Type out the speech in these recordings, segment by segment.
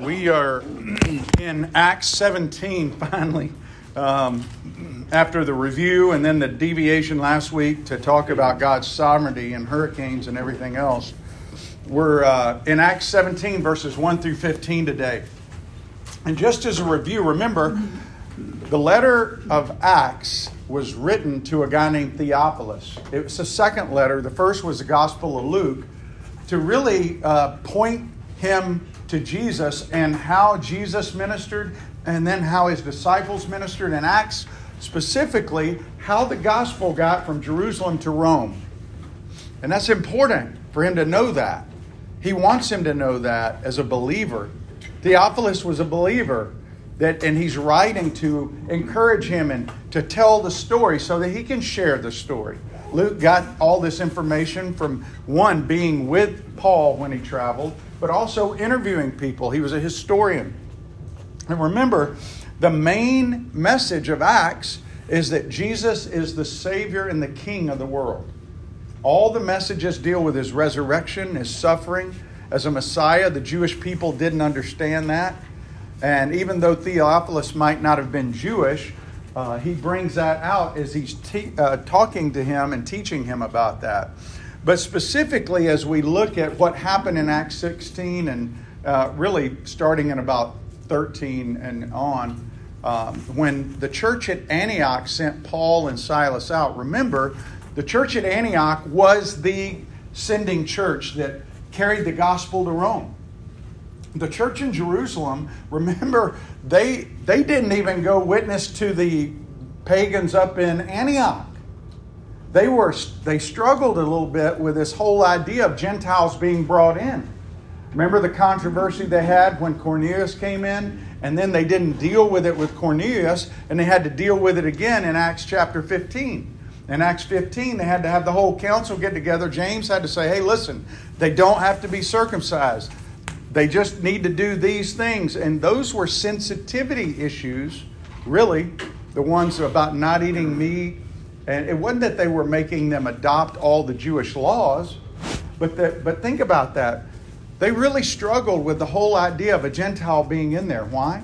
We are in Acts 17 finally. Um, after the review and then the deviation last week to talk about God's sovereignty and hurricanes and everything else, we're uh, in Acts 17, verses 1 through 15 today. And just as a review, remember, the letter of Acts was written to a guy named Theophilus. It was the second letter. The first was the Gospel of Luke to really uh, point him to Jesus and how Jesus ministered, and then how his disciples ministered in Acts, specifically how the gospel got from Jerusalem to Rome. And that's important for him to know that. He wants him to know that as a believer. Theophilus was a believer. That, and he's writing to encourage him and to tell the story so that he can share the story. Luke got all this information from one being with Paul when he traveled, but also interviewing people. He was a historian. And remember, the main message of Acts is that Jesus is the Savior and the King of the world. All the messages deal with his resurrection, his suffering as a Messiah. The Jewish people didn't understand that. And even though Theophilus might not have been Jewish, uh, he brings that out as he's te- uh, talking to him and teaching him about that. But specifically, as we look at what happened in Acts 16 and uh, really starting in about 13 and on, um, when the church at Antioch sent Paul and Silas out, remember, the church at Antioch was the sending church that carried the gospel to Rome. The church in Jerusalem, remember, they, they didn't even go witness to the pagans up in Antioch. They, were, they struggled a little bit with this whole idea of Gentiles being brought in. Remember the controversy they had when Cornelius came in? And then they didn't deal with it with Cornelius, and they had to deal with it again in Acts chapter 15. In Acts 15, they had to have the whole council get together. James had to say, hey, listen, they don't have to be circumcised. They just need to do these things. And those were sensitivity issues, really, the ones about not eating meat. And it wasn't that they were making them adopt all the Jewish laws, but, that, but think about that. They really struggled with the whole idea of a Gentile being in there. Why?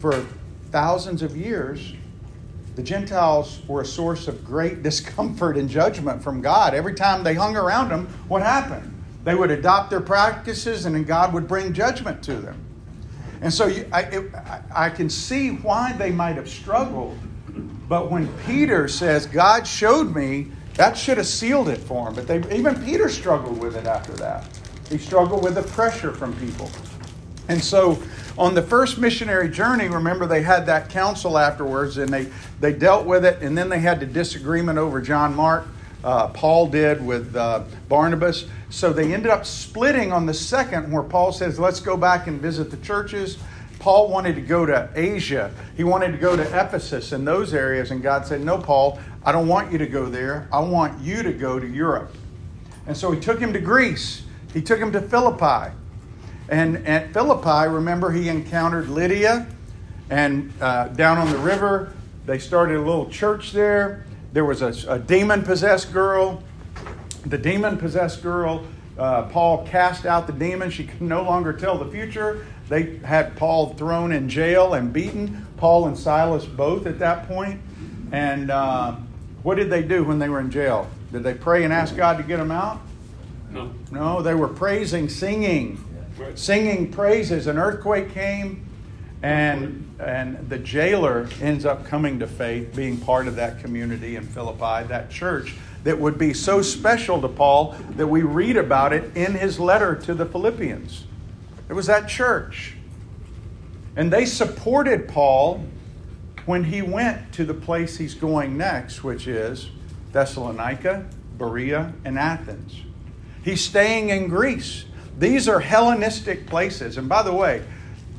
For thousands of years, the Gentiles were a source of great discomfort and judgment from God. Every time they hung around them, what happened? They would adopt their practices, and then God would bring judgment to them. And so you, I, it, I can see why they might have struggled. But when Peter says, God showed me, that should have sealed it for him. But they, even Peter struggled with it after that. He struggled with the pressure from people. And so on the first missionary journey, remember they had that council afterwards and they, they dealt with it, and then they had the disagreement over John Mark. Uh, Paul did with uh, Barnabas. So they ended up splitting on the second, where Paul says, Let's go back and visit the churches. Paul wanted to go to Asia. He wanted to go to Ephesus and those areas. And God said, No, Paul, I don't want you to go there. I want you to go to Europe. And so he took him to Greece. He took him to Philippi. And at Philippi, remember, he encountered Lydia. And uh, down on the river, they started a little church there. There was a, a demon possessed girl the demon possessed girl, uh, Paul cast out the demon. She could no longer tell the future. They had Paul thrown in jail and beaten, Paul and Silas both at that point. And uh, what did they do when they were in jail? Did they pray and ask God to get them out? No. No, they were praising, singing, singing praises. An earthquake came, and and the jailer ends up coming to faith, being part of that community in Philippi, that church that would be so special to Paul that we read about it in his letter to the Philippians. It was that church. And they supported Paul when he went to the place he's going next, which is Thessalonica, Berea, and Athens. He's staying in Greece. These are Hellenistic places. And by the way,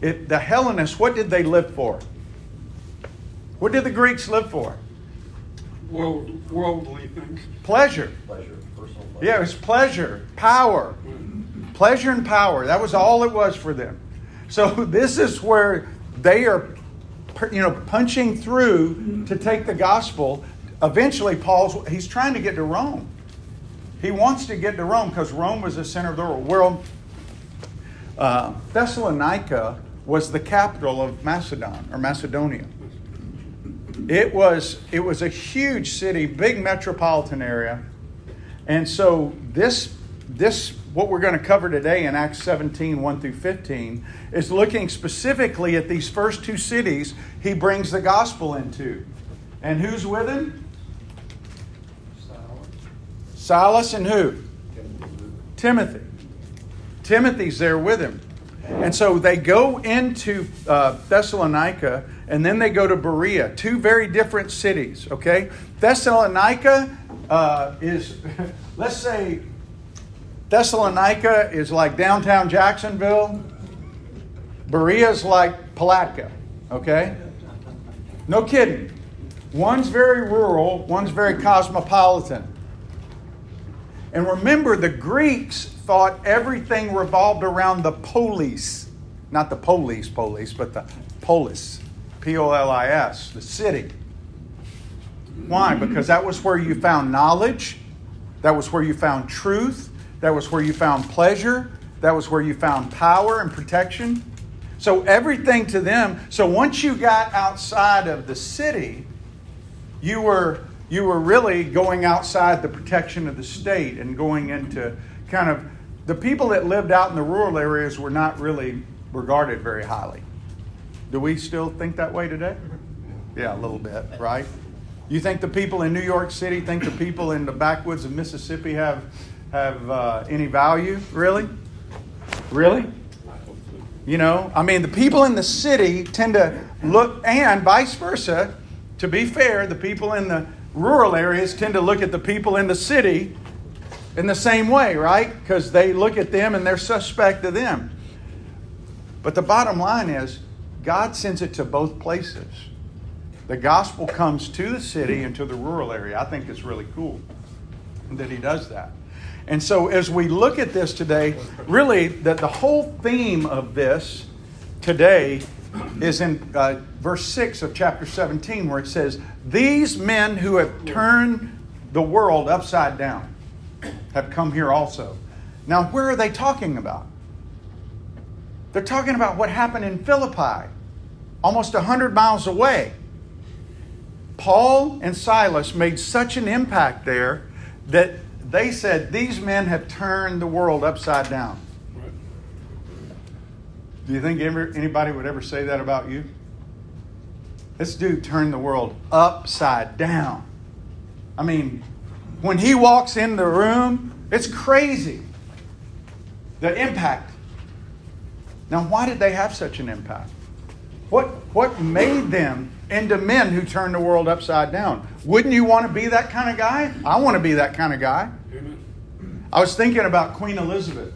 it, the Hellenists, what did they live for? What did the Greeks live for? World, worldly things. Pleasure. Pleasure, personal pleasure. Yeah, it was pleasure, power. Pleasure and power. That was all it was for them. So this is where they are you know punching through to take the gospel. Eventually Paul's he's trying to get to Rome. He wants to get to Rome because Rome was the center of the world. Uh, Thessalonica was the capital of Macedon or Macedonia. It was it was a huge city, big metropolitan area. And so this this what we're going to cover today in Acts 17, 1 through 15, is looking specifically at these first two cities he brings the gospel into. And who's with him? Silas Silas and who? Timothy. Timothy's there with him. And so they go into uh, Thessalonica and then they go to Berea, two very different cities, okay? Thessalonica uh, is, let's say, Thessalonica is like downtown Jacksonville. Berea is like Palatka, okay? No kidding. One's very rural, one's very cosmopolitan. And remember, the Greeks thought everything revolved around the police. Not the police, police, but the polis. P O L I S, the city. Why? Because that was where you found knowledge, that was where you found truth, that was where you found pleasure, that was where you found power and protection. So everything to them, so once you got outside of the city, you were you were really going outside the protection of the state and going into kind of the people that lived out in the rural areas were not really regarded very highly. Do we still think that way today? Yeah, a little bit, right? You think the people in New York City think the people in the backwoods of Mississippi have have uh, any value? Really? Really? You know, I mean, the people in the city tend to look, and vice versa. To be fair, the people in the rural areas tend to look at the people in the city in the same way, right? Because they look at them and they're suspect of them. But the bottom line is, God sends it to both places. The gospel comes to the city and to the rural area. I think it's really cool that He does that. And so, as we look at this today, really, that the whole theme of this today is in uh, verse 6 of chapter 17, where it says, These men who have turned the world upside down have come here also. Now, where are they talking about? They're talking about what happened in Philippi, almost 100 miles away. Paul and Silas made such an impact there that they said, These men have turned the world upside down. Do you think ever, anybody would ever say that about you? This dude turned the world upside down. I mean, when he walks in the room, it's crazy. The impact. Now, why did they have such an impact? What, what made them into men who turned the world upside down? Wouldn't you want to be that kind of guy? I want to be that kind of guy. I was thinking about Queen Elizabeth.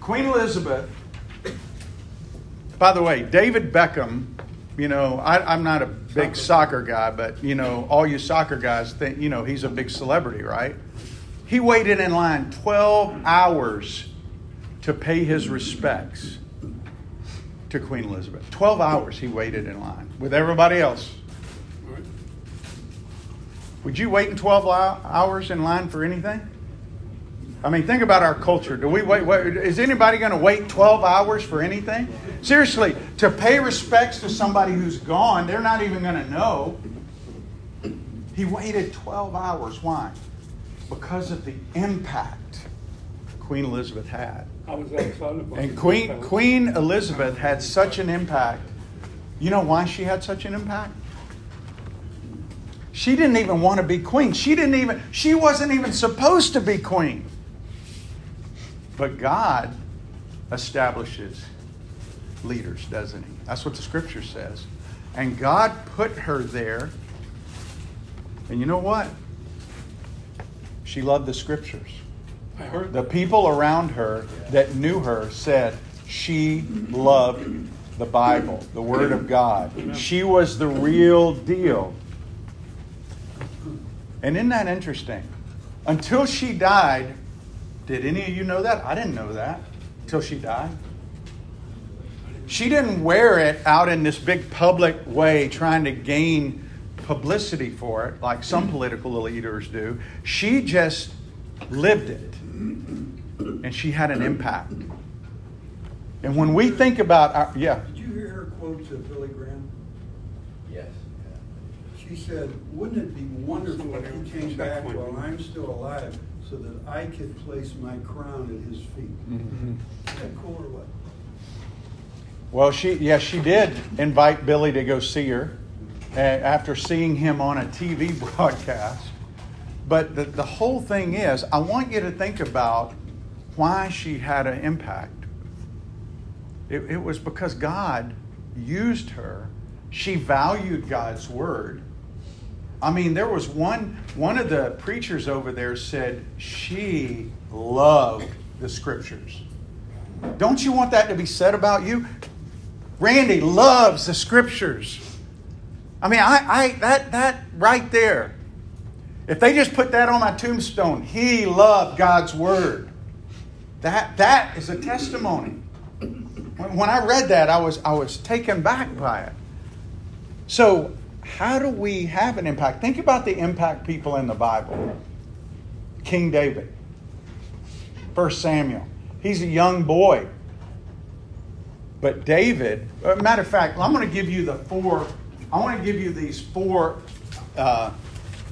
Queen Elizabeth, by the way, David Beckham, you know, I, am not a big soccer guy, but, you know, all you soccer guys think, you know, he's a big celebrity, right? He waited in line 12 hours to pay his respects to Queen Elizabeth. 12 hours he waited in line with everybody else. Would you wait in 12 hours in line for anything? I mean, think about our culture. Do we wait? wait is anybody going to wait 12 hours for anything? Seriously, to pay respects to somebody who's gone, they're not even going to know. He waited 12 hours. Why? Because of the impact Queen Elizabeth had. I was outside And Queen, Queen Elizabeth had such an impact. You know why she had such an impact? She didn't even want to be queen. She didn't even she wasn't even supposed to be queen. But God establishes leaders, doesn't He? That's what the scripture says. And God put her there. And you know what? She loved the scriptures. I heard the people around her that knew her said she loved the Bible, the Word of God. She was the real deal. And isn't that interesting? Until she died, did any of you know that? I didn't know that until she died. She didn't wear it out in this big public way trying to gain publicity for it like some political leaders do. She just lived it. And she had an impact. And when we think about our, yeah. Did you hear her quote to Billy Graham? Yes. She said, wouldn't it be wonderful if he came back while I'm still alive so that I could place my crown at his feet? Mm-hmm. Is that cool or what? Well, she yes, she did invite Billy to go see her uh, after seeing him on a TV broadcast. But the, the whole thing is, I want you to think about why she had an impact. It, it was because God used her. She valued God's word. I mean, there was one one of the preachers over there said she loved the scriptures. Don't you want that to be said about you? Randy loves the scriptures. I mean, I, I that that right there. If they just put that on my tombstone, he loved God's word. That that is a testimony. When, when I read that, I was I was taken back by it. So, how do we have an impact? Think about the impact people in the Bible. King David, First Samuel. He's a young boy. But David, matter of fact, I'm going to give you the four, I want to give you these four uh,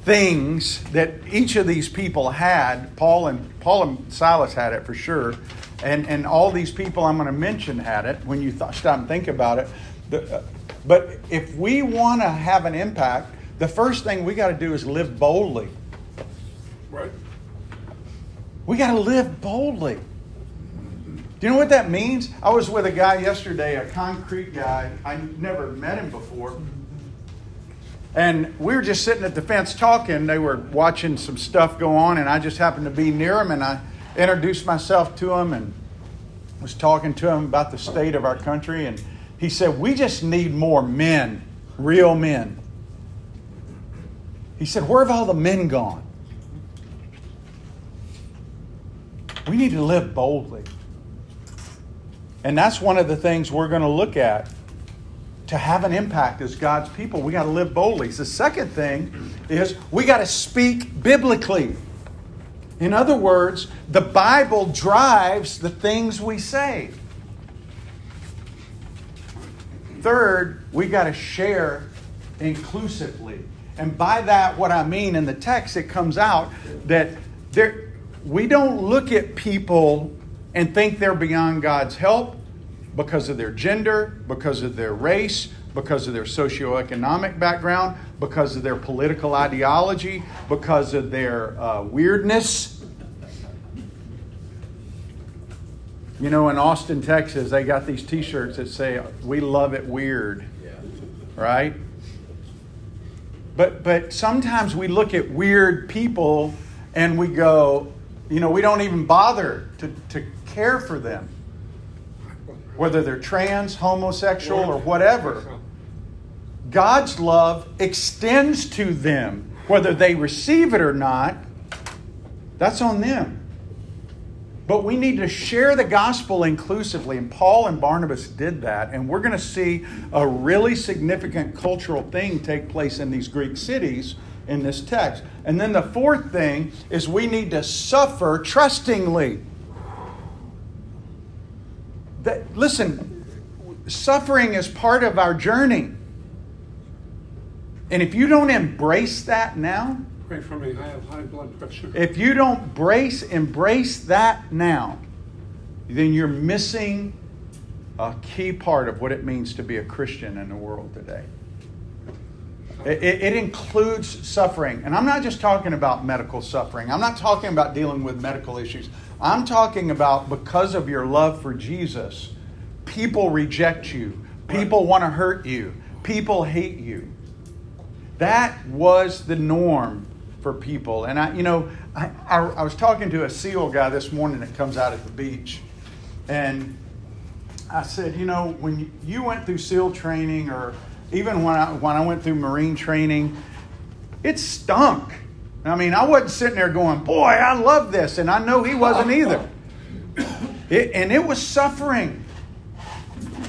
things that each of these people had. Paul and Paul and Silas had it for sure. And, and all these people I'm going to mention had it when you th- stop and think about it. The, uh, but if we want to have an impact, the first thing we got to do is live boldly. Right. We got to live boldly. Do you know what that means? I was with a guy yesterday, a concrete guy. I never met him before. And we were just sitting at the fence talking. They were watching some stuff go on, and I just happened to be near him, and I introduced myself to him and was talking to him about the state of our country. And he said, We just need more men, real men. He said, Where have all the men gone? We need to live boldly. And that's one of the things we're going to look at to have an impact as God's people. We got to live boldly. The second thing is we got to speak biblically. In other words, the Bible drives the things we say. Third, we got to share inclusively. And by that, what I mean in the text, it comes out that there, we don't look at people and think they're beyond God's help because of their gender, because of their race, because of their socioeconomic background, because of their political ideology, because of their uh, weirdness. You know, in Austin, Texas, they got these t shirts that say, We love it weird. Yeah. Right? But, but sometimes we look at weird people and we go, you know, we don't even bother to, to care for them, whether they're trans, homosexual, or whatever. God's love extends to them, whether they receive it or not. That's on them. But we need to share the gospel inclusively, and Paul and Barnabas did that. And we're going to see a really significant cultural thing take place in these Greek cities in this text. And then the fourth thing is we need to suffer trustingly. That, listen, suffering is part of our journey. And if you don't embrace that now, Pray for me. I have high blood pressure. if you don't brace embrace that now, then you're missing a key part of what it means to be a Christian in the world today. It, it, it includes suffering. And I'm not just talking about medical suffering. I'm not talking about dealing with medical issues. I'm talking about because of your love for Jesus, people reject you, people want to hurt you, people hate you. That was the norm for people. And I, you know, I, I, I, was talking to a SEAL guy this morning that comes out at the beach, and I said, you know, when you, you went through SEAL training, or even when I when I went through Marine training, it stunk. I mean, I wasn't sitting there going, boy, I love this, and I know he wasn't either. It, and it was suffering.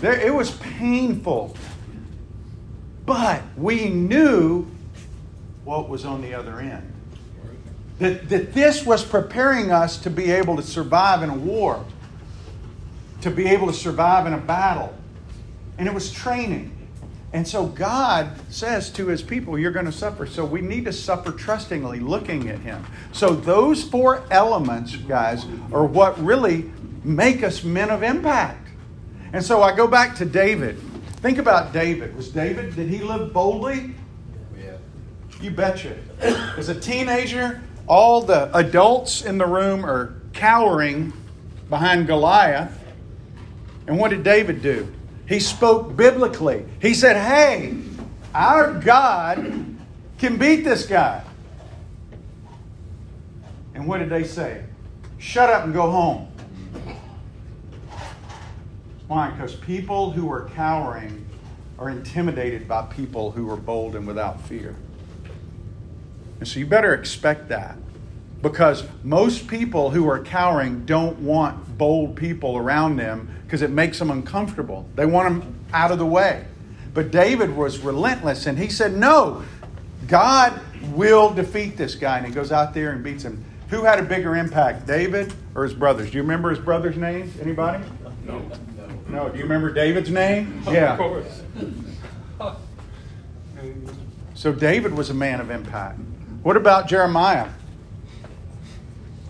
There, it was painful. But we knew what was on the other end. That, that this was preparing us to be able to survive in a war. to be able to survive in a battle. And it was training. And so God says to his people, You're going to suffer. So we need to suffer trustingly, looking at him. So those four elements, guys, are what really make us men of impact. And so I go back to David. Think about David. Was David, did he live boldly? You betcha. As a teenager, all the adults in the room are cowering behind Goliath. And what did David do? He spoke biblically. He said, Hey, our God can beat this guy. And what did they say? Shut up and go home. Why? Because people who are cowering are intimidated by people who are bold and without fear. And so you better expect that. Because most people who are cowering don't want bold people around them because it makes them uncomfortable. They want them out of the way. But David was relentless and he said, No, God will defeat this guy. And he goes out there and beats him. Who had a bigger impact, David or his brothers? Do you remember his brothers' names? Anybody? No. No. Do you remember David's name? Yeah. Of course. So David was a man of impact. What about Jeremiah?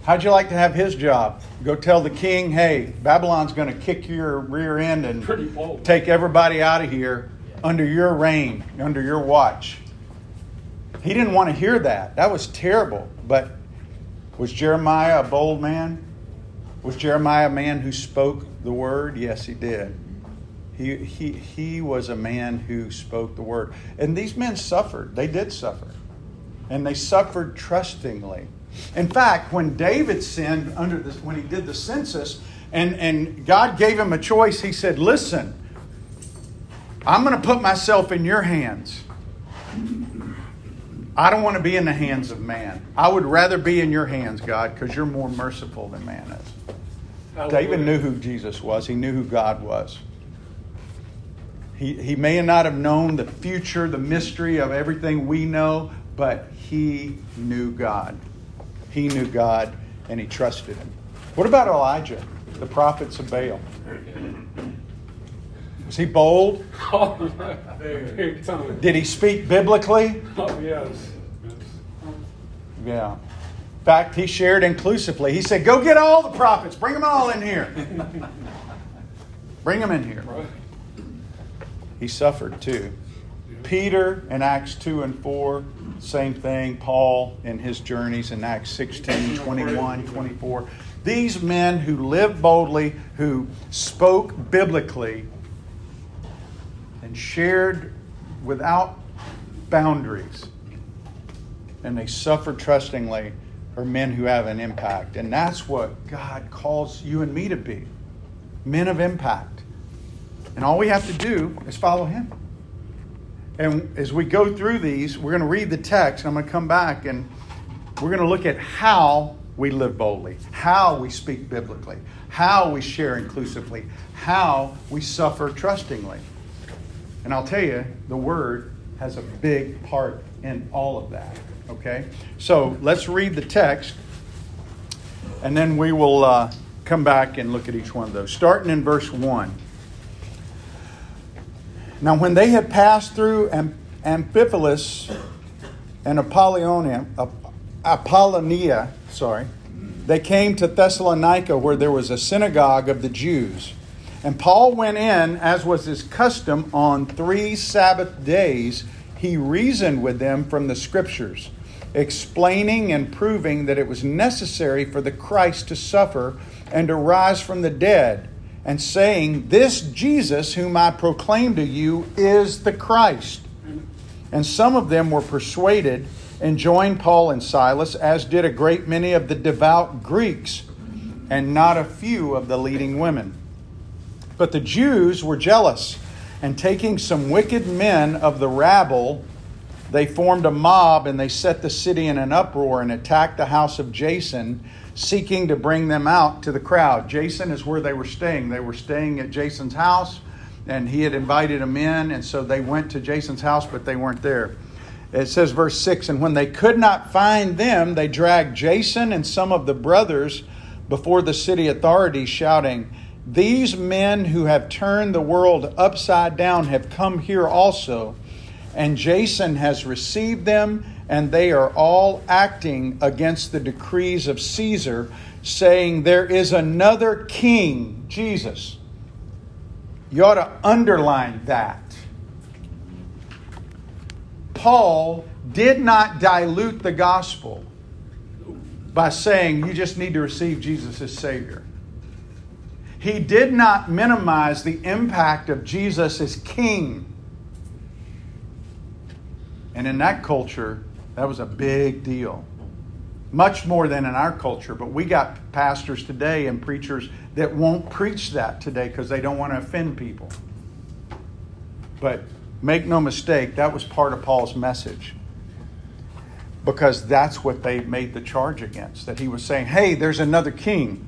How'd you like to have his job? Go tell the king, hey, Babylon's going to kick your rear end and take everybody out of here under your reign, under your watch. He didn't want to hear that. That was terrible. But was Jeremiah a bold man? Was Jeremiah a man who spoke the word? Yes, he did. He, he, he was a man who spoke the word. And these men suffered. They did suffer. And they suffered trustingly. In fact, when David sinned under this, when he did the census, and, and God gave him a choice, he said, Listen, I'm going to put myself in your hands. I don't want to be in the hands of man. I would rather be in your hands, God, because you're more merciful than man is. David knew who Jesus was, he knew who God was. He, he may not have known the future, the mystery of everything we know, but he knew God. He knew God and he trusted him. What about Elijah, the prophets of Baal? Was he bold? Did he speak biblically? Oh, yes. yes. Yeah. In fact, he shared inclusively. He said, Go get all the prophets, bring them all in here. bring them in here. He suffered too. Peter in Acts 2 and 4, same thing. Paul in his journeys in Acts 16, 21, 24. These men who lived boldly, who spoke biblically, and shared without boundaries, and they suffered trustingly, are men who have an impact. And that's what God calls you and me to be men of impact. And all we have to do is follow Him. And as we go through these, we're going to read the text, and I'm going to come back and we're going to look at how we live boldly, how we speak biblically, how we share inclusively, how we suffer trustingly. And I'll tell you, the Word has a big part in all of that. Okay? So let's read the text, and then we will uh, come back and look at each one of those. Starting in verse 1. Now, when they had passed through Amphipolis and Apollonia, Apollonia, sorry, they came to Thessalonica, where there was a synagogue of the Jews. And Paul went in, as was his custom, on three Sabbath days. He reasoned with them from the Scriptures, explaining and proving that it was necessary for the Christ to suffer and to rise from the dead and saying, This Jesus, whom I proclaim to you, is the Christ. And some of them were persuaded and joined Paul and Silas, as did a great many of the devout Greeks, and not a few of the leading women. But the Jews were jealous, and taking some wicked men of the rabble, they formed a mob and they set the city in an uproar and attacked the house of Jason seeking to bring them out to the crowd. Jason is where they were staying. They were staying at Jason's house, and he had invited them in, and so they went to Jason's house, but they weren't there. It says, verse 6 And when they could not find them, they dragged Jason and some of the brothers before the city authorities, shouting, These men who have turned the world upside down have come here also, and Jason has received them, and they are all acting against the decrees of Caesar, saying, There is another king, Jesus. You ought to underline that. Paul did not dilute the gospel by saying you just need to receive Jesus as Savior. He did not minimize the impact of Jesus as King. And in that culture, that was a big deal. Much more than in our culture, but we got pastors today and preachers that won't preach that today because they don't want to offend people. But make no mistake, that was part of Paul's message because that's what they made the charge against. That he was saying, hey, there's another king.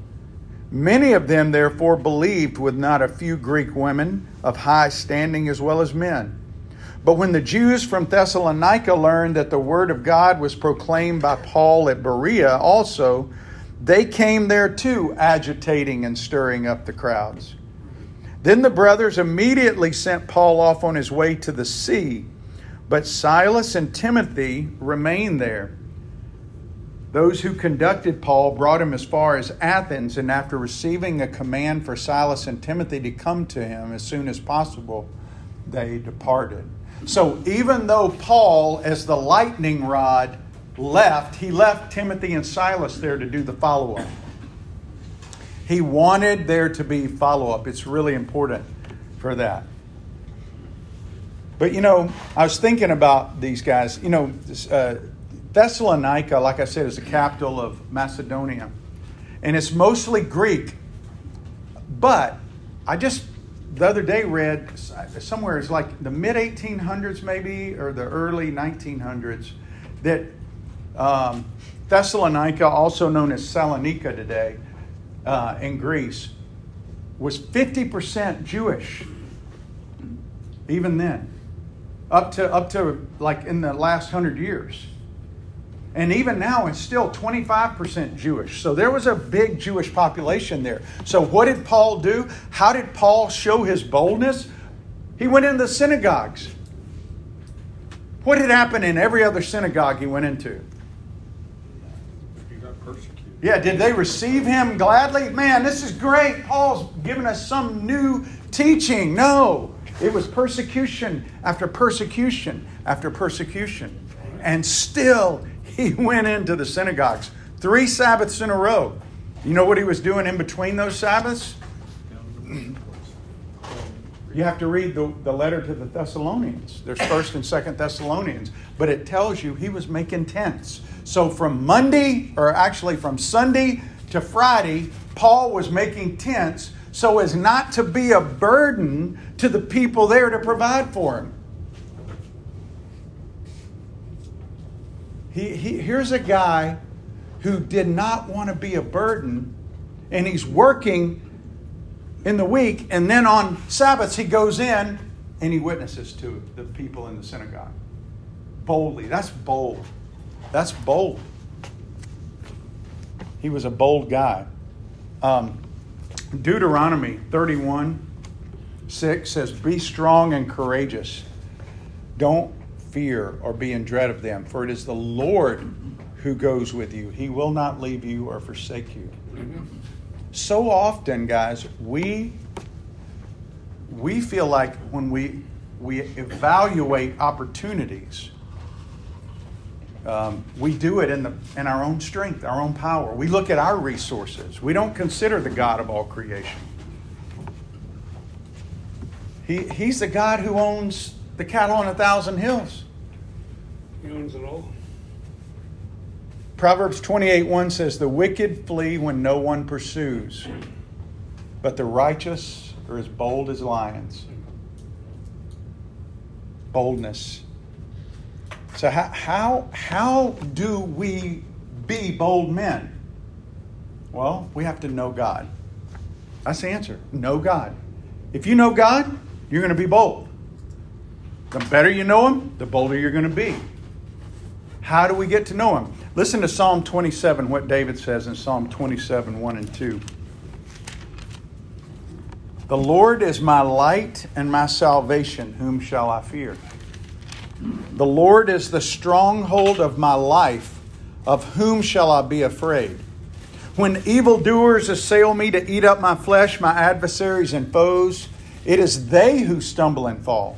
Many of them, therefore, believed, with not a few Greek women of high standing as well as men. But when the Jews from Thessalonica learned that the word of God was proclaimed by Paul at Berea also, they came there too, agitating and stirring up the crowds. Then the brothers immediately sent Paul off on his way to the sea, but Silas and Timothy remained there. Those who conducted Paul brought him as far as Athens, and after receiving a command for Silas and Timothy to come to him as soon as possible, they departed. So even though Paul, as the lightning rod, left, he left Timothy and Silas there to do the follow up. He wanted there to be follow up. It's really important for that. But you know, I was thinking about these guys. You know, uh, Thessalonica, like I said, is the capital of Macedonia, and it's mostly Greek. But I just the other day read somewhere it's like the mid 1800s, maybe, or the early 1900s, that um, Thessalonica, also known as Salonika today uh, in Greece, was 50% Jewish, even then, up to, up to like in the last hundred years. And even now, it's still 25% Jewish. So there was a big Jewish population there. So, what did Paul do? How did Paul show his boldness? He went into the synagogues. What had happened in every other synagogue he went into? Yeah, did they receive him gladly? Man, this is great. Paul's giving us some new teaching. No, it was persecution after persecution after persecution. And still, he went into the synagogues three Sabbaths in a row. You know what he was doing in between those Sabbaths? You have to read the, the letter to the Thessalonians. There's first and second Thessalonians. But it tells you he was making tents. So from Monday, or actually from Sunday to Friday, Paul was making tents so as not to be a burden to the people there to provide for him. He, he, here's a guy who did not want to be a burden, and he's working in the week, and then on Sabbaths he goes in and he witnesses to the people in the synagogue. Boldly. That's bold. That's bold. He was a bold guy. Um, Deuteronomy 31 6 says, Be strong and courageous. Don't fear or be in dread of them, for it is the Lord who goes with you. He will not leave you or forsake you. So often, guys, we we feel like when we we evaluate opportunities, um, we do it in the in our own strength, our own power. We look at our resources. We don't consider the God of all creation. He, he's the God who owns the cattle on a thousand hills. He owns it all. Proverbs 28 1 says, The wicked flee when no one pursues. but the righteous are as bold as lions. Boldness. So, how, how, how do we be bold men? Well, we have to know God. That's the answer. Know God. If you know God, you're going to be bold. The better you know Him, the bolder you're going to be. How do we get to know Him? Listen to Psalm 27, what David says in Psalm 27, 1 and 2. The Lord is my light and my salvation. Whom shall I fear? The Lord is the stronghold of my life. Of whom shall I be afraid? When evildoers assail me to eat up my flesh, my adversaries and foes, it is they who stumble and fall.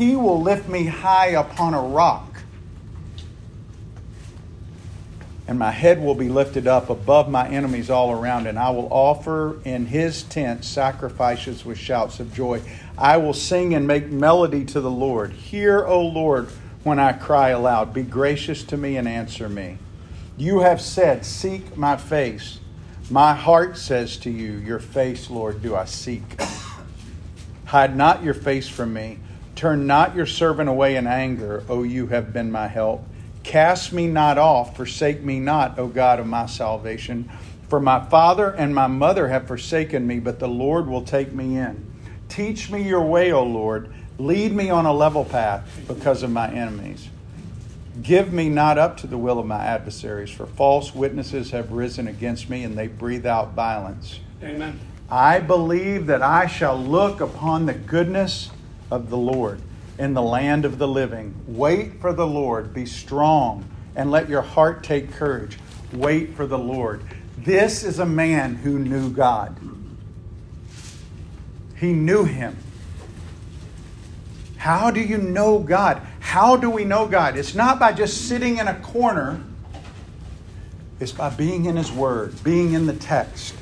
He will lift me high upon a rock. and my head will be lifted up above my enemies all around, and I will offer in his tent sacrifices with shouts of joy. I will sing and make melody to the Lord. Hear, O Lord, when I cry aloud. Be gracious to me and answer me. You have said, Seek my face. My heart says to you, Your face, Lord, do I seek. Hide not your face from me. Turn not your servant away in anger, O you have been my help. Cast me not off, forsake me not, O God of my salvation. For my father and my mother have forsaken me, but the Lord will take me in. Teach me your way, O Lord. Lead me on a level path because of my enemies. Give me not up to the will of my adversaries, for false witnesses have risen against me, and they breathe out violence. Amen. I believe that I shall look upon the goodness of the Lord in the land of the living. Wait for the Lord. Be strong and let your heart take courage. Wait for the Lord. This is a man who knew God. He knew him. How do you know God? How do we know God? It's not by just sitting in a corner, it's by being in His Word, being in the text.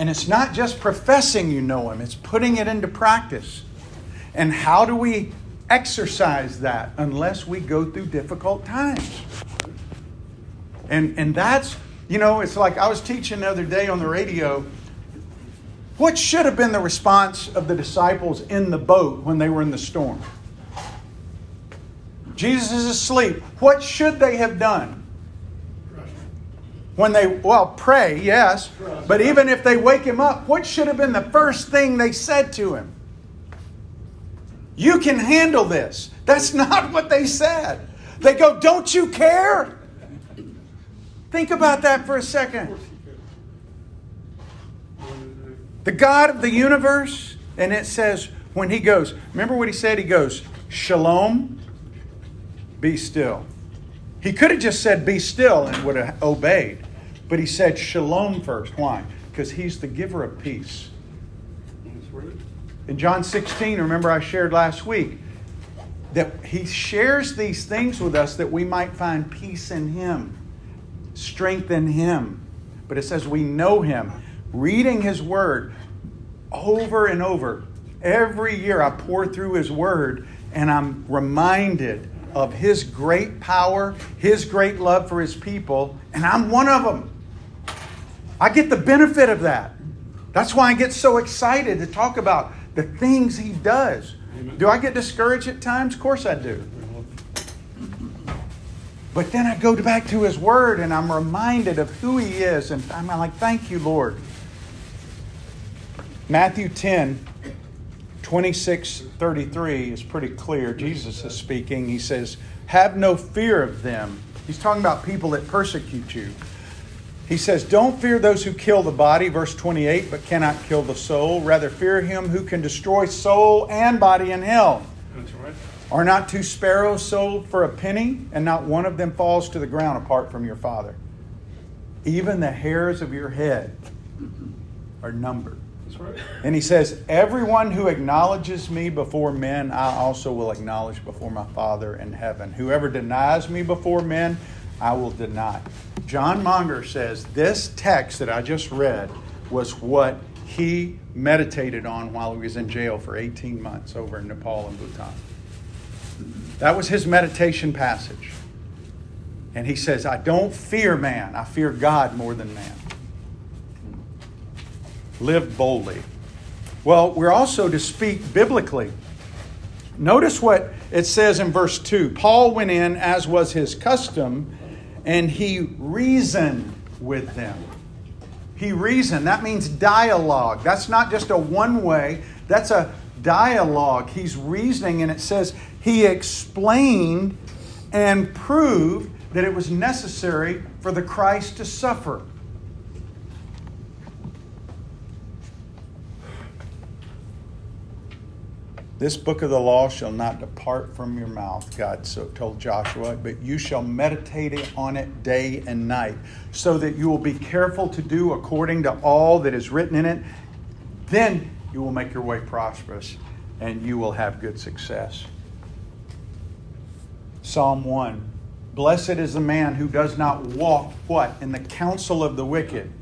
And it's not just professing you know Him, it's putting it into practice. And how do we exercise that unless we go through difficult times? And, and that's, you know, it's like I was teaching the other day on the radio. What should have been the response of the disciples in the boat when they were in the storm? Jesus is asleep. What should they have done? When they, well, pray, yes. But even if they wake him up, what should have been the first thing they said to him? You can handle this. That's not what they said. They go, Don't you care? Think about that for a second. The God of the universe, and it says, when he goes, remember what he said? He goes, Shalom, be still. He could have just said, Be still, and would have obeyed. But he said, Shalom first. Why? Because he's the giver of peace. In John 16, remember I shared last week that he shares these things with us that we might find peace in him, strength in him. But it says we know him, reading his word over and over. Every year I pour through his word and I'm reminded of his great power, his great love for his people, and I'm one of them. I get the benefit of that. That's why I get so excited to talk about the things he does. Amen. Do I get discouraged at times? Of course I do. But then I go back to his word and I'm reminded of who he is. And I'm like, thank you, Lord. Matthew 10, 26, 33 is pretty clear. Jesus is speaking. He says, Have no fear of them. He's talking about people that persecute you. He says, Don't fear those who kill the body, verse 28, but cannot kill the soul. Rather, fear him who can destroy soul and body in hell. That's right. Are not two sparrows sold for a penny, and not one of them falls to the ground apart from your Father? Even the hairs of your head are numbered. That's right. And he says, Everyone who acknowledges me before men, I also will acknowledge before my Father in heaven. Whoever denies me before men, I will deny. John Monger says this text that I just read was what he meditated on while he was in jail for 18 months over in Nepal and Bhutan. That was his meditation passage. And he says, I don't fear man, I fear God more than man. Live boldly. Well, we're also to speak biblically. Notice what it says in verse 2 Paul went in, as was his custom, and he reasoned with them. He reasoned. That means dialogue. That's not just a one way, that's a dialogue. He's reasoning, and it says he explained and proved that it was necessary for the Christ to suffer. This book of the law shall not depart from your mouth, God so told Joshua, but you shall meditate on it day and night, so that you will be careful to do according to all that is written in it. Then you will make your way prosperous and you will have good success. Psalm 1 Blessed is the man who does not walk what? In the counsel of the wicked,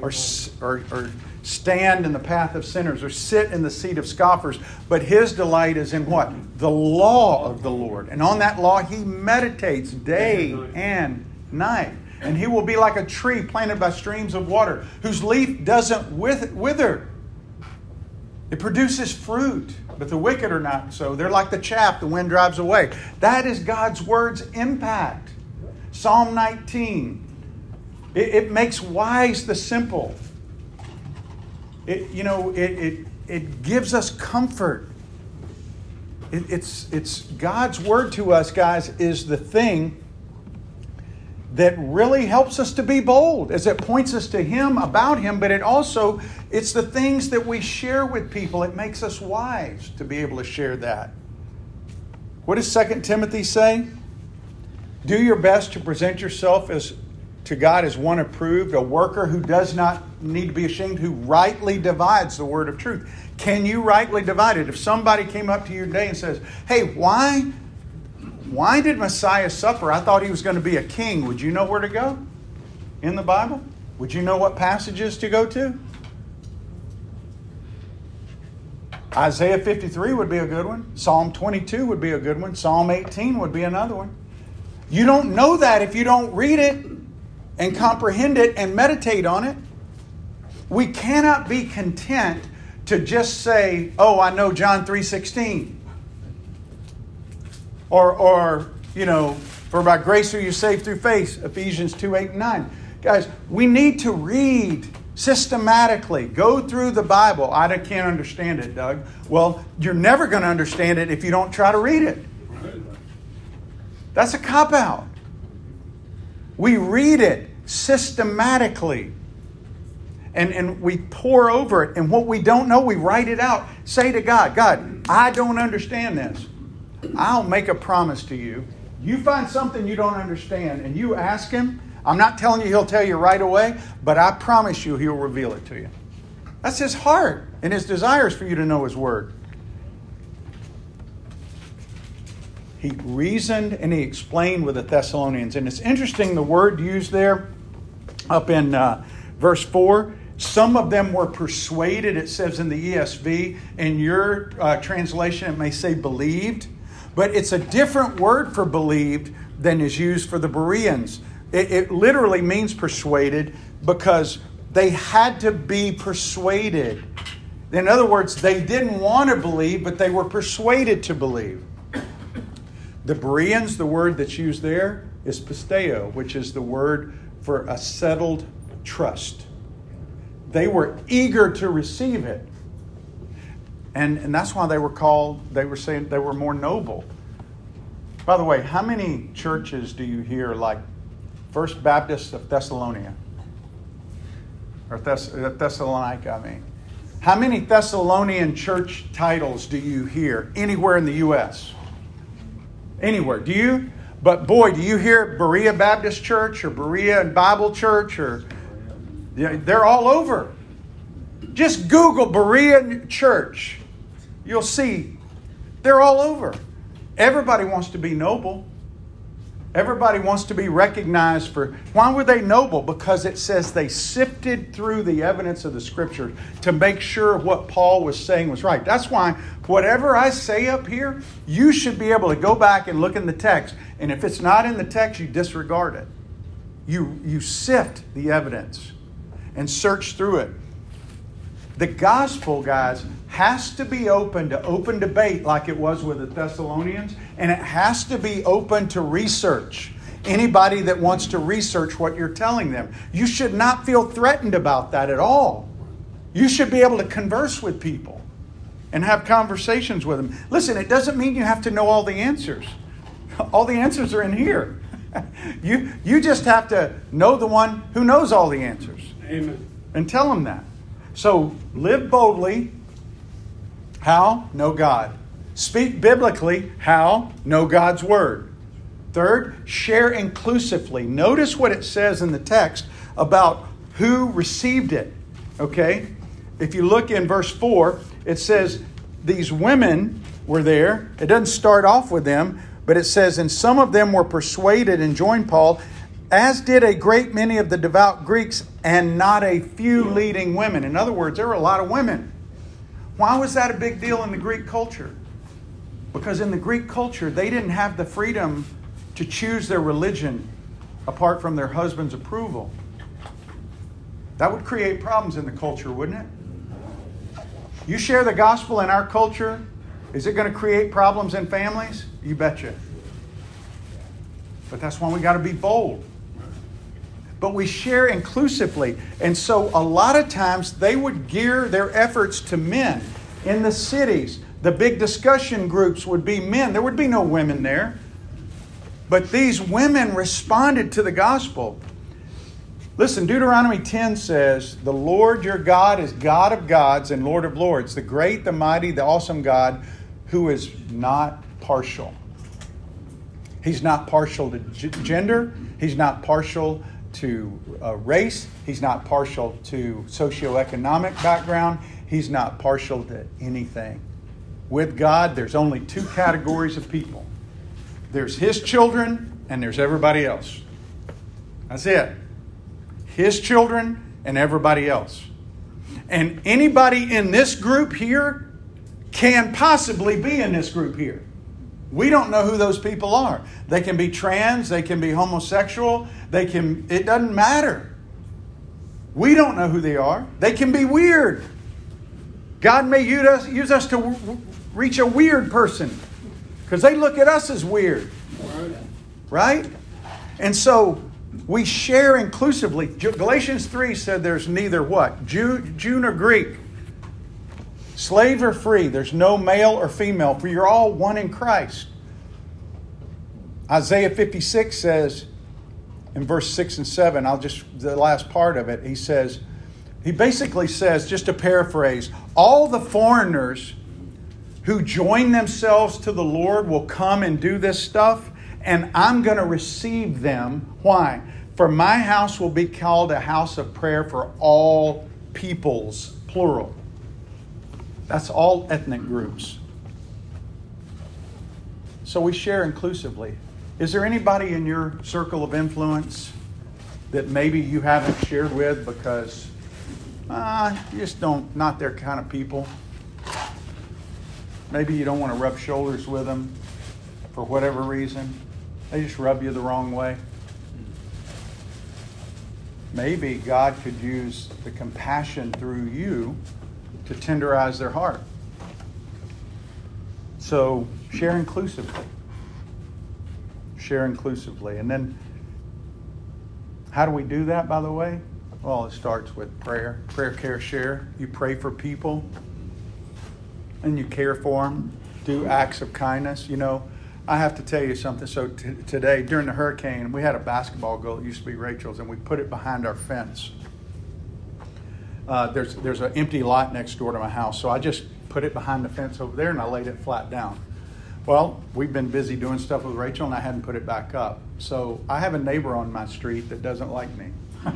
or, or, or stand in the path of sinners, or sit in the seat of scoffers. But his delight is in what? The law of the Lord. And on that law he meditates day and night. And he will be like a tree planted by streams of water, whose leaf doesn't wither. It produces fruit. But the wicked are not so. They're like the chaff the wind drives away. That is God's word's impact. Psalm 19. It, it makes wise the simple. It, you know, it, it, it gives us comfort. It, it's, it's God's word to us, guys, is the thing that really helps us to be bold as it points us to him about him but it also it's the things that we share with people. It makes us wise to be able to share that. What does 2 timothy say? Do your best to present yourself as to god as one approved a worker who does not need to be ashamed who rightly divides the word of truth can you rightly divide it if somebody came up to you today and says hey why why did Messiah suffer? I thought he was going to be a king. Would you know where to go in the Bible? Would you know what passages to go to? Isaiah 53 would be a good one. Psalm 22 would be a good one. Psalm 18 would be another one. You don't know that if you don't read it and comprehend it and meditate on it. We cannot be content to just say, "Oh, I know John 3:16." Or, or you know, for by grace are you saved through faith, Ephesians 2 8 and 9. Guys, we need to read systematically. Go through the Bible. I can't understand it, Doug. Well, you're never going to understand it if you don't try to read it. That's a cop out. We read it systematically and, and we pore over it. And what we don't know, we write it out. Say to God, God, I don't understand this. I'll make a promise to you. You find something you don't understand and you ask him, I'm not telling you he'll tell you right away, but I promise you he'll reveal it to you. That's his heart and his desires for you to know his word. He reasoned and he explained with the Thessalonians. And it's interesting the word used there up in uh, verse 4 some of them were persuaded, it says in the ESV. In your uh, translation, it may say believed. But it's a different word for believed than is used for the Bereans. It, it literally means persuaded because they had to be persuaded. In other words, they didn't want to believe, but they were persuaded to believe. The Bereans, the word that's used there is pisteo, which is the word for a settled trust. They were eager to receive it. And, and that's why they were called, they were saying they were more noble. By the way, how many churches do you hear like First Baptist of Thessalonica? Or Thess- uh, Thessalonica, I mean. How many Thessalonian church titles do you hear anywhere in the U.S.? Anywhere. Do you? But boy, do you hear Berea Baptist Church or Berea and Bible Church or they're all over. Just Google Berea Church. You'll see they're all over. Everybody wants to be noble. Everybody wants to be recognized for. Why were they noble? Because it says they sifted through the evidence of the scriptures to make sure what Paul was saying was right. That's why whatever I say up here, you should be able to go back and look in the text. And if it's not in the text, you disregard it. You, you sift the evidence and search through it. The gospel, guys, has to be open to open debate like it was with the Thessalonians, and it has to be open to research. Anybody that wants to research what you're telling them, you should not feel threatened about that at all. You should be able to converse with people and have conversations with them. Listen, it doesn't mean you have to know all the answers. All the answers are in here. you, you just have to know the one who knows all the answers. Amen. And tell them that. So live boldly. How? Know God. Speak biblically. How? Know God's word. Third, share inclusively. Notice what it says in the text about who received it. Okay? If you look in verse 4, it says these women were there. It doesn't start off with them, but it says, And some of them were persuaded and joined Paul, as did a great many of the devout Greeks, and not a few leading women. In other words, there were a lot of women. Why was that a big deal in the Greek culture? Because in the Greek culture, they didn't have the freedom to choose their religion apart from their husband's approval. That would create problems in the culture, wouldn't it? You share the gospel in our culture, is it going to create problems in families? You betcha. But that's why we got to be bold. But we share inclusively. And so a lot of times they would gear their efforts to men in the cities. The big discussion groups would be men. There would be no women there. But these women responded to the gospel. Listen, Deuteronomy 10 says, The Lord your God is God of gods and Lord of lords, the great, the mighty, the awesome God who is not partial. He's not partial to gender, he's not partial to uh, race, he's not partial to socioeconomic background, he's not partial to anything. With God, there's only two categories of people there's his children and there's everybody else. That's it. His children and everybody else. And anybody in this group here can possibly be in this group here. We don't know who those people are. They can be trans, they can be homosexual, they can it doesn't matter. We don't know who they are. They can be weird. God may use us, use us to w- reach a weird person because they look at us as weird. Right? And so we share inclusively. Galatians 3 said there's neither what? Jew, Jew nor Greek. Slave or free. There's no male or female, for you're all one in Christ. Isaiah 56 says, in verse 6 and 7, I'll just, the last part of it, he says, he basically says, just to paraphrase, all the foreigners who join themselves to the Lord will come and do this stuff, and I'm going to receive them. Why? For my house will be called a house of prayer for all peoples, plural. That's all ethnic groups. So we share inclusively. Is there anybody in your circle of influence that maybe you haven't shared with because uh, you just don't, not their kind of people? Maybe you don't want to rub shoulders with them for whatever reason. They just rub you the wrong way. Maybe God could use the compassion through you to tenderize their heart. So share inclusively. Share inclusively. And then, how do we do that, by the way? Well, it starts with prayer. Prayer, care, share. You pray for people and you care for them. Do acts of kindness. You know, I have to tell you something. So t- today, during the hurricane, we had a basketball goal. It used to be Rachel's, and we put it behind our fence. Uh, there's there's an empty lot next door to my house, so I just put it behind the fence over there, and I laid it flat down. Well, we've been busy doing stuff with Rachel, and I hadn't put it back up. So I have a neighbor on my street that doesn't like me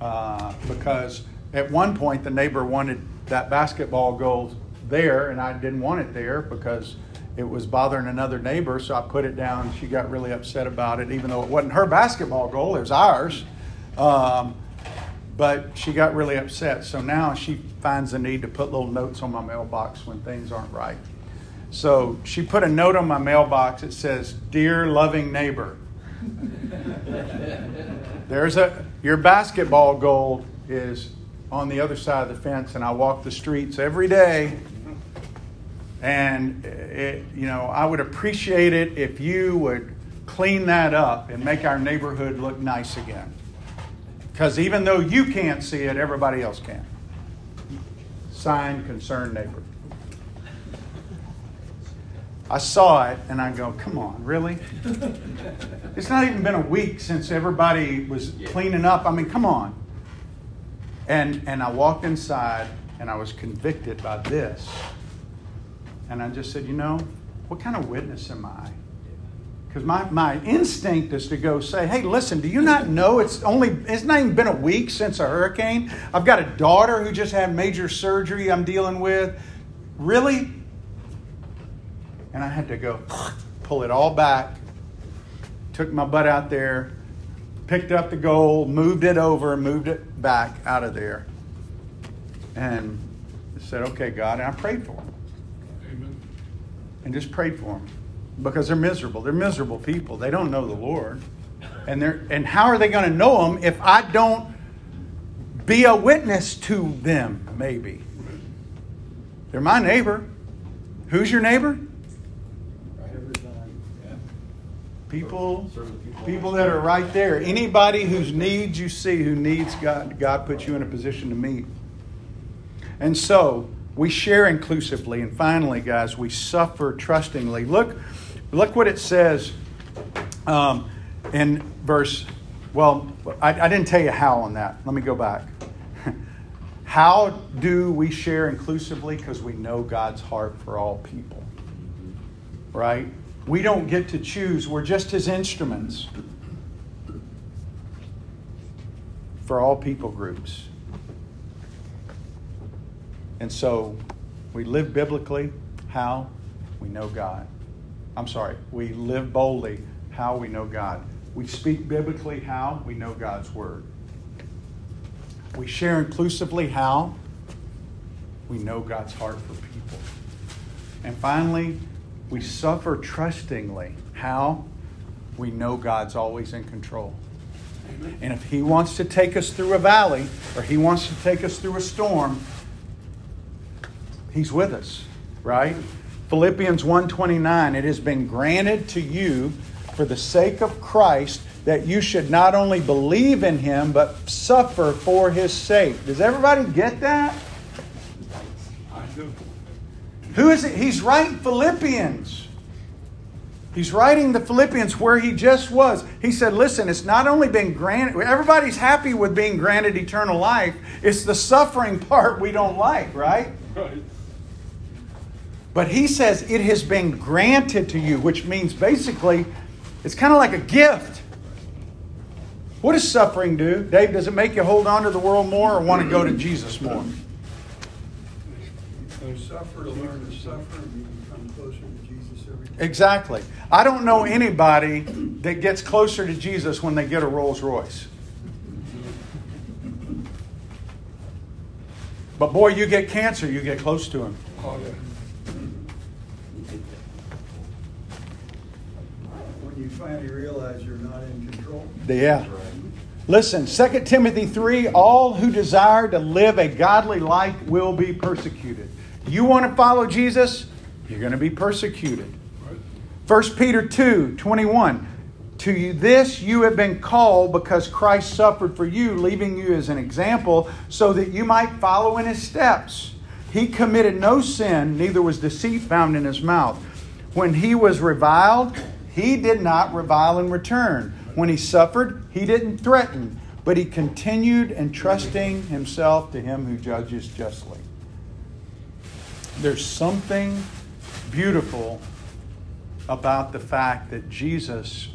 uh, because at one point, the neighbor wanted that basketball goal there, and I didn't want it there because it was bothering another neighbor. So I put it down. She got really upset about it, even though it wasn't her basketball goal; it was ours. Um, but she got really upset. So now she finds the need to put little notes on my mailbox when things aren't right. So she put a note on my mailbox that says, "Dear loving neighbor." There's a your basketball goal is on the other side of the fence, and I walk the streets every day. And it, you know, I would appreciate it if you would clean that up and make our neighborhood look nice again. Because even though you can't see it, everybody else can. Signed, concerned neighbor. I saw it and I go, come on, really? it's not even been a week since everybody was cleaning up. I mean, come on. And, and I walked inside and I was convicted by this. And I just said, you know, what kind of witness am I? Because my, my instinct is to go say, hey, listen, do you not know it's only, it's not even been a week since a hurricane? I've got a daughter who just had major surgery I'm dealing with. Really? And I had to go pull it all back, took my butt out there, picked up the goal, moved it over, moved it back out of there, and said, okay, God, and I prayed for him. Amen. And just prayed for them because they're miserable. They're miserable people. They don't know the Lord. And they're and how are they going to know him if I don't be a witness to them maybe? They're my neighbor. Who's your neighbor? People, people that are right there. Anybody whose needs you see, who needs God, God puts you in a position to meet. And so we share inclusively, and finally, guys, we suffer trustingly. Look, look what it says um, in verse. Well, I, I didn't tell you how on that. Let me go back. how do we share inclusively? Because we know God's heart for all people, right? We don't get to choose, we're just his instruments for all people groups. And so we live biblically. How? We know God. I'm sorry, we live boldly. How? We know God. We speak biblically. How? We know God's Word. We share inclusively. How? We know God's heart for people. And finally, we suffer trustingly. How? We know God's always in control. And if He wants to take us through a valley or He wants to take us through a storm, He's with us, right? Philippians 1:29 It has been granted to you for the sake of Christ that you should not only believe in him but suffer for his sake. Does everybody get that? I do. Who is it? He's writing Philippians. He's writing the Philippians where he just was. He said, Listen, it's not only been granted, everybody's happy with being granted eternal life. It's the suffering part we don't like, right? Right. But he says it has been granted to you, which means basically it's kind of like a gift. What does suffering do? Dave, does it make you hold on to the world more or want to go to Jesus more? suffer to learn to suffer and you become closer to Jesus every day. Exactly. I don't know anybody that gets closer to Jesus when they get a Rolls Royce. But boy, you get cancer, you get close to him. Oh, yeah. When you finally realize you're not in control. Yeah. Listen, 2 Timothy 3 all who desire to live a godly life will be persecuted. You want to follow Jesus? You're going to be persecuted. 1 Peter 2 21. To this you have been called because Christ suffered for you, leaving you as an example so that you might follow in his steps. He committed no sin, neither was deceit found in his mouth. When he was reviled, he did not revile in return. When he suffered, he didn't threaten, but he continued entrusting himself to him who judges justly there's something beautiful about the fact that Jesus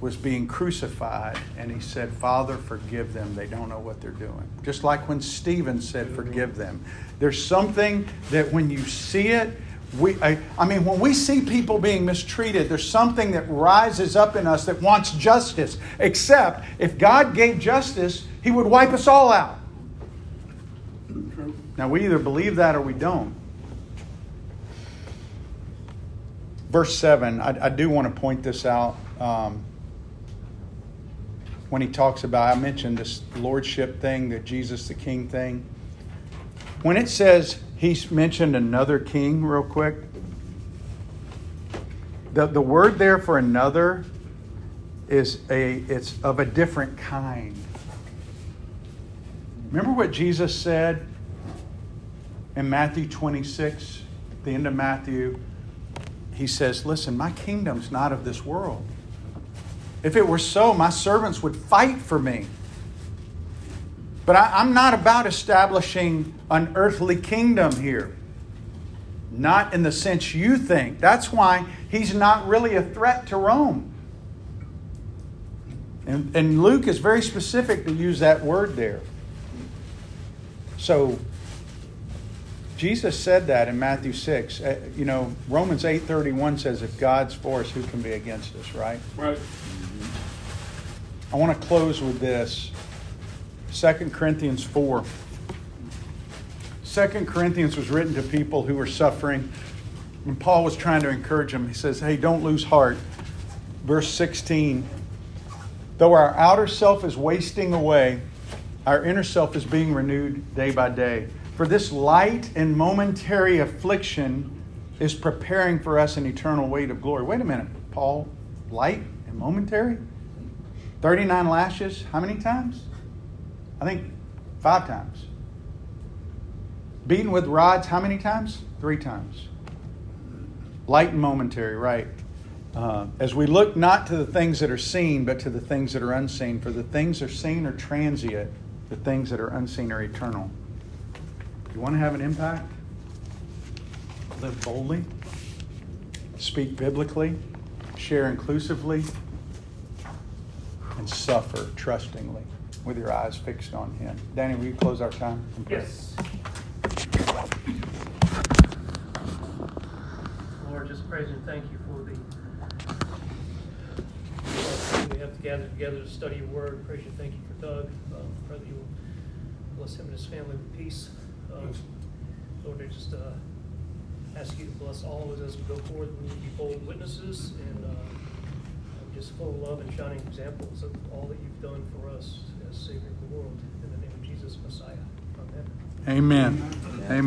was being crucified, and he said, Father, forgive them. They don't know what they're doing. Just like when Stephen said, Forgive them. There's something that when you see it, we, I, I mean, when we see people being mistreated, there's something that rises up in us that wants justice. Except if God gave justice, He would wipe us all out. Now, we either believe that or we don't. Verse 7, I, I do want to point this out. Um, when he talks about, I mentioned this lordship thing, the Jesus the King thing. When it says he's mentioned another king, real quick, the, the word there for another is a it's of a different kind. Remember what Jesus said in Matthew 26, the end of Matthew? He says, Listen, my kingdom's not of this world. If it were so, my servants would fight for me. But I, am not about establishing an earthly kingdom here. Not in the sense you think. That's why he's not really a threat to Rome. And, and Luke is very specific to use that word there. So Jesus said that in Matthew 6. Uh, you know, Romans 8:31 says if God's for us, who can be against us, right? Right. I want to close with this. 2 Corinthians 4. 2 Corinthians was written to people who were suffering. And Paul was trying to encourage them. He says, Hey, don't lose heart. Verse 16 Though our outer self is wasting away, our inner self is being renewed day by day. For this light and momentary affliction is preparing for us an eternal weight of glory. Wait a minute, Paul. Light and momentary? 39 lashes, how many times? I think five times. Beaten with rods, how many times? Three times. Light and momentary, right. Uh, as we look not to the things that are seen, but to the things that are unseen. For the things that are seen are transient, the things that are unseen are eternal. You want to have an impact? Live boldly, speak biblically, share inclusively, and suffer trustingly with your eyes fixed on Him. Danny, will you close our time? Yes. Lord, just praise and thank you for the we have to gather together to study your word. Praise you, thank you for Doug. Um, pray that you will bless him and his family with peace. Um, Lord, I just uh, ask you to bless all of us as we go forward. We need to be bold witnesses and uh, just full of love and shining examples of all that you've done for us Savior of the world. In the name of Jesus, Messiah. Amen. Amen. Amen.